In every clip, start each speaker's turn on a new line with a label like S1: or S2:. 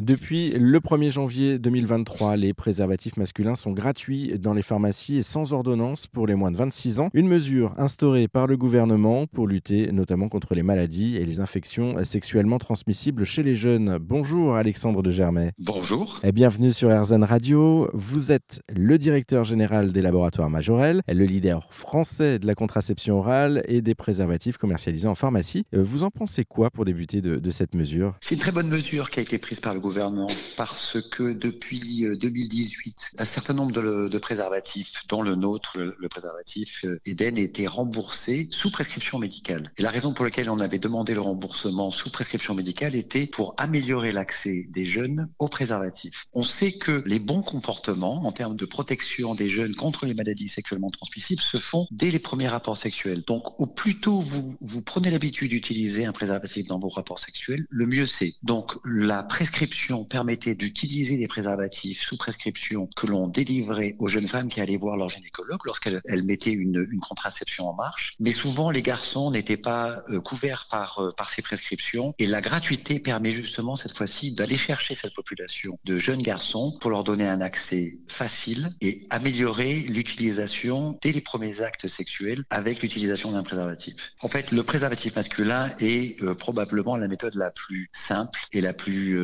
S1: Depuis le 1er janvier 2023, les préservatifs masculins sont gratuits dans les pharmacies et sans ordonnance pour les moins de 26 ans. Une mesure instaurée par le gouvernement pour lutter notamment contre les maladies et les infections sexuellement transmissibles chez les jeunes. Bonjour Alexandre de Germay.
S2: Bonjour.
S1: Et bienvenue sur RZN Radio. Vous êtes le directeur général des laboratoires Majorel, le leader français de la contraception orale et des préservatifs commercialisés en pharmacie. Euh, vous en pensez quoi pour débuter de, de cette mesure?
S2: C'est une très bonne mesure qui a été prise par le gouvernement parce que depuis 2018, euh, un certain nombre de, préservatifs, dont le nôtre, le, préservatif euh, Eden, étaient remboursés sous prescription médicale. Et la raison pour laquelle on avait demandé le remboursement sous prescription médicale était pour améliorer l'accès des jeunes aux préservatifs. On sait que les bons comportements en termes de protection des jeunes contre les maladies sexuellement transmissibles se font dès les premiers rapports sexuels. Donc au plus tôt vous prenez l'habitude d'utiliser un préservatif dans vos rapports sexuels, le mieux c'est. Donc la prescription permettait d'utiliser des préservatifs sous prescription que l'on délivrait aux jeunes femmes qui allaient voir leur gynécologue lorsqu'elles mettaient une, contraception en marche. Mais souvent, les garçons n'étaient pas euh, couverts par, euh, par ces prescriptions. Et la gratuité permet justement cette fois-ci d'aller chercher cette population de jeunes garçons pour leur donner un accès facile et améliorer l'utilisation dès les premiers actes sexuels avec l'utilisation d'un préservatif. En fait, le préservatif masculin est euh, probablement la méthode la plus simple et la plus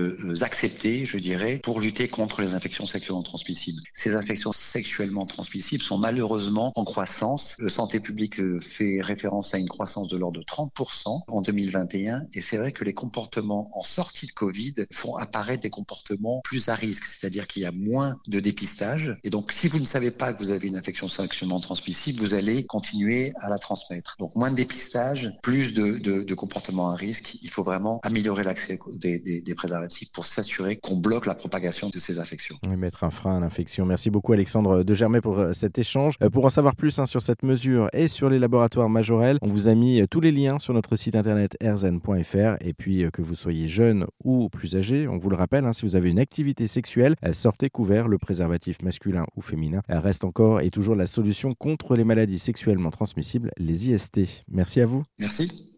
S2: euh, acceptée, je dirais, pour lutter contre les infections sexuellement transmissibles. Ces infections sexuellement transmissibles sont malheureusement en croissance. Le Santé publique euh, fait référence à une croissance de l'ordre de 30% en 2021 et c'est vrai que les comportements en sortie de Covid font apparaître des comportements plus à risque, c'est-à-dire qu'il y a moins de dépistage et donc si vous ne savez pas que vous avez une infection sexuellement transmissible, vous allez continuer à la transmettre. Donc moins de dépistage, plus de, de, de comportements à risque. Il faut vraiment améliorer l'accès des, des, des, préservatifs pour s'assurer qu'on bloque la propagation de ces infections.
S1: Et mettre un frein à l'infection. Merci beaucoup Alexandre de Germay pour euh, cet échange. Euh, pour en savoir plus hein, sur cette mesure et sur les laboratoires Majorel, on vous a mis euh, tous les liens sur notre site internet erzen.fr et puis que vous soyez jeune ou plus âgé, on vous le rappelle, hein, si vous avez une activité sexuelle, sortez couvert, le préservatif masculin ou féminin reste encore et toujours la solution contre les maladies sexuellement transmissibles, les IST. Merci à vous.
S2: Merci.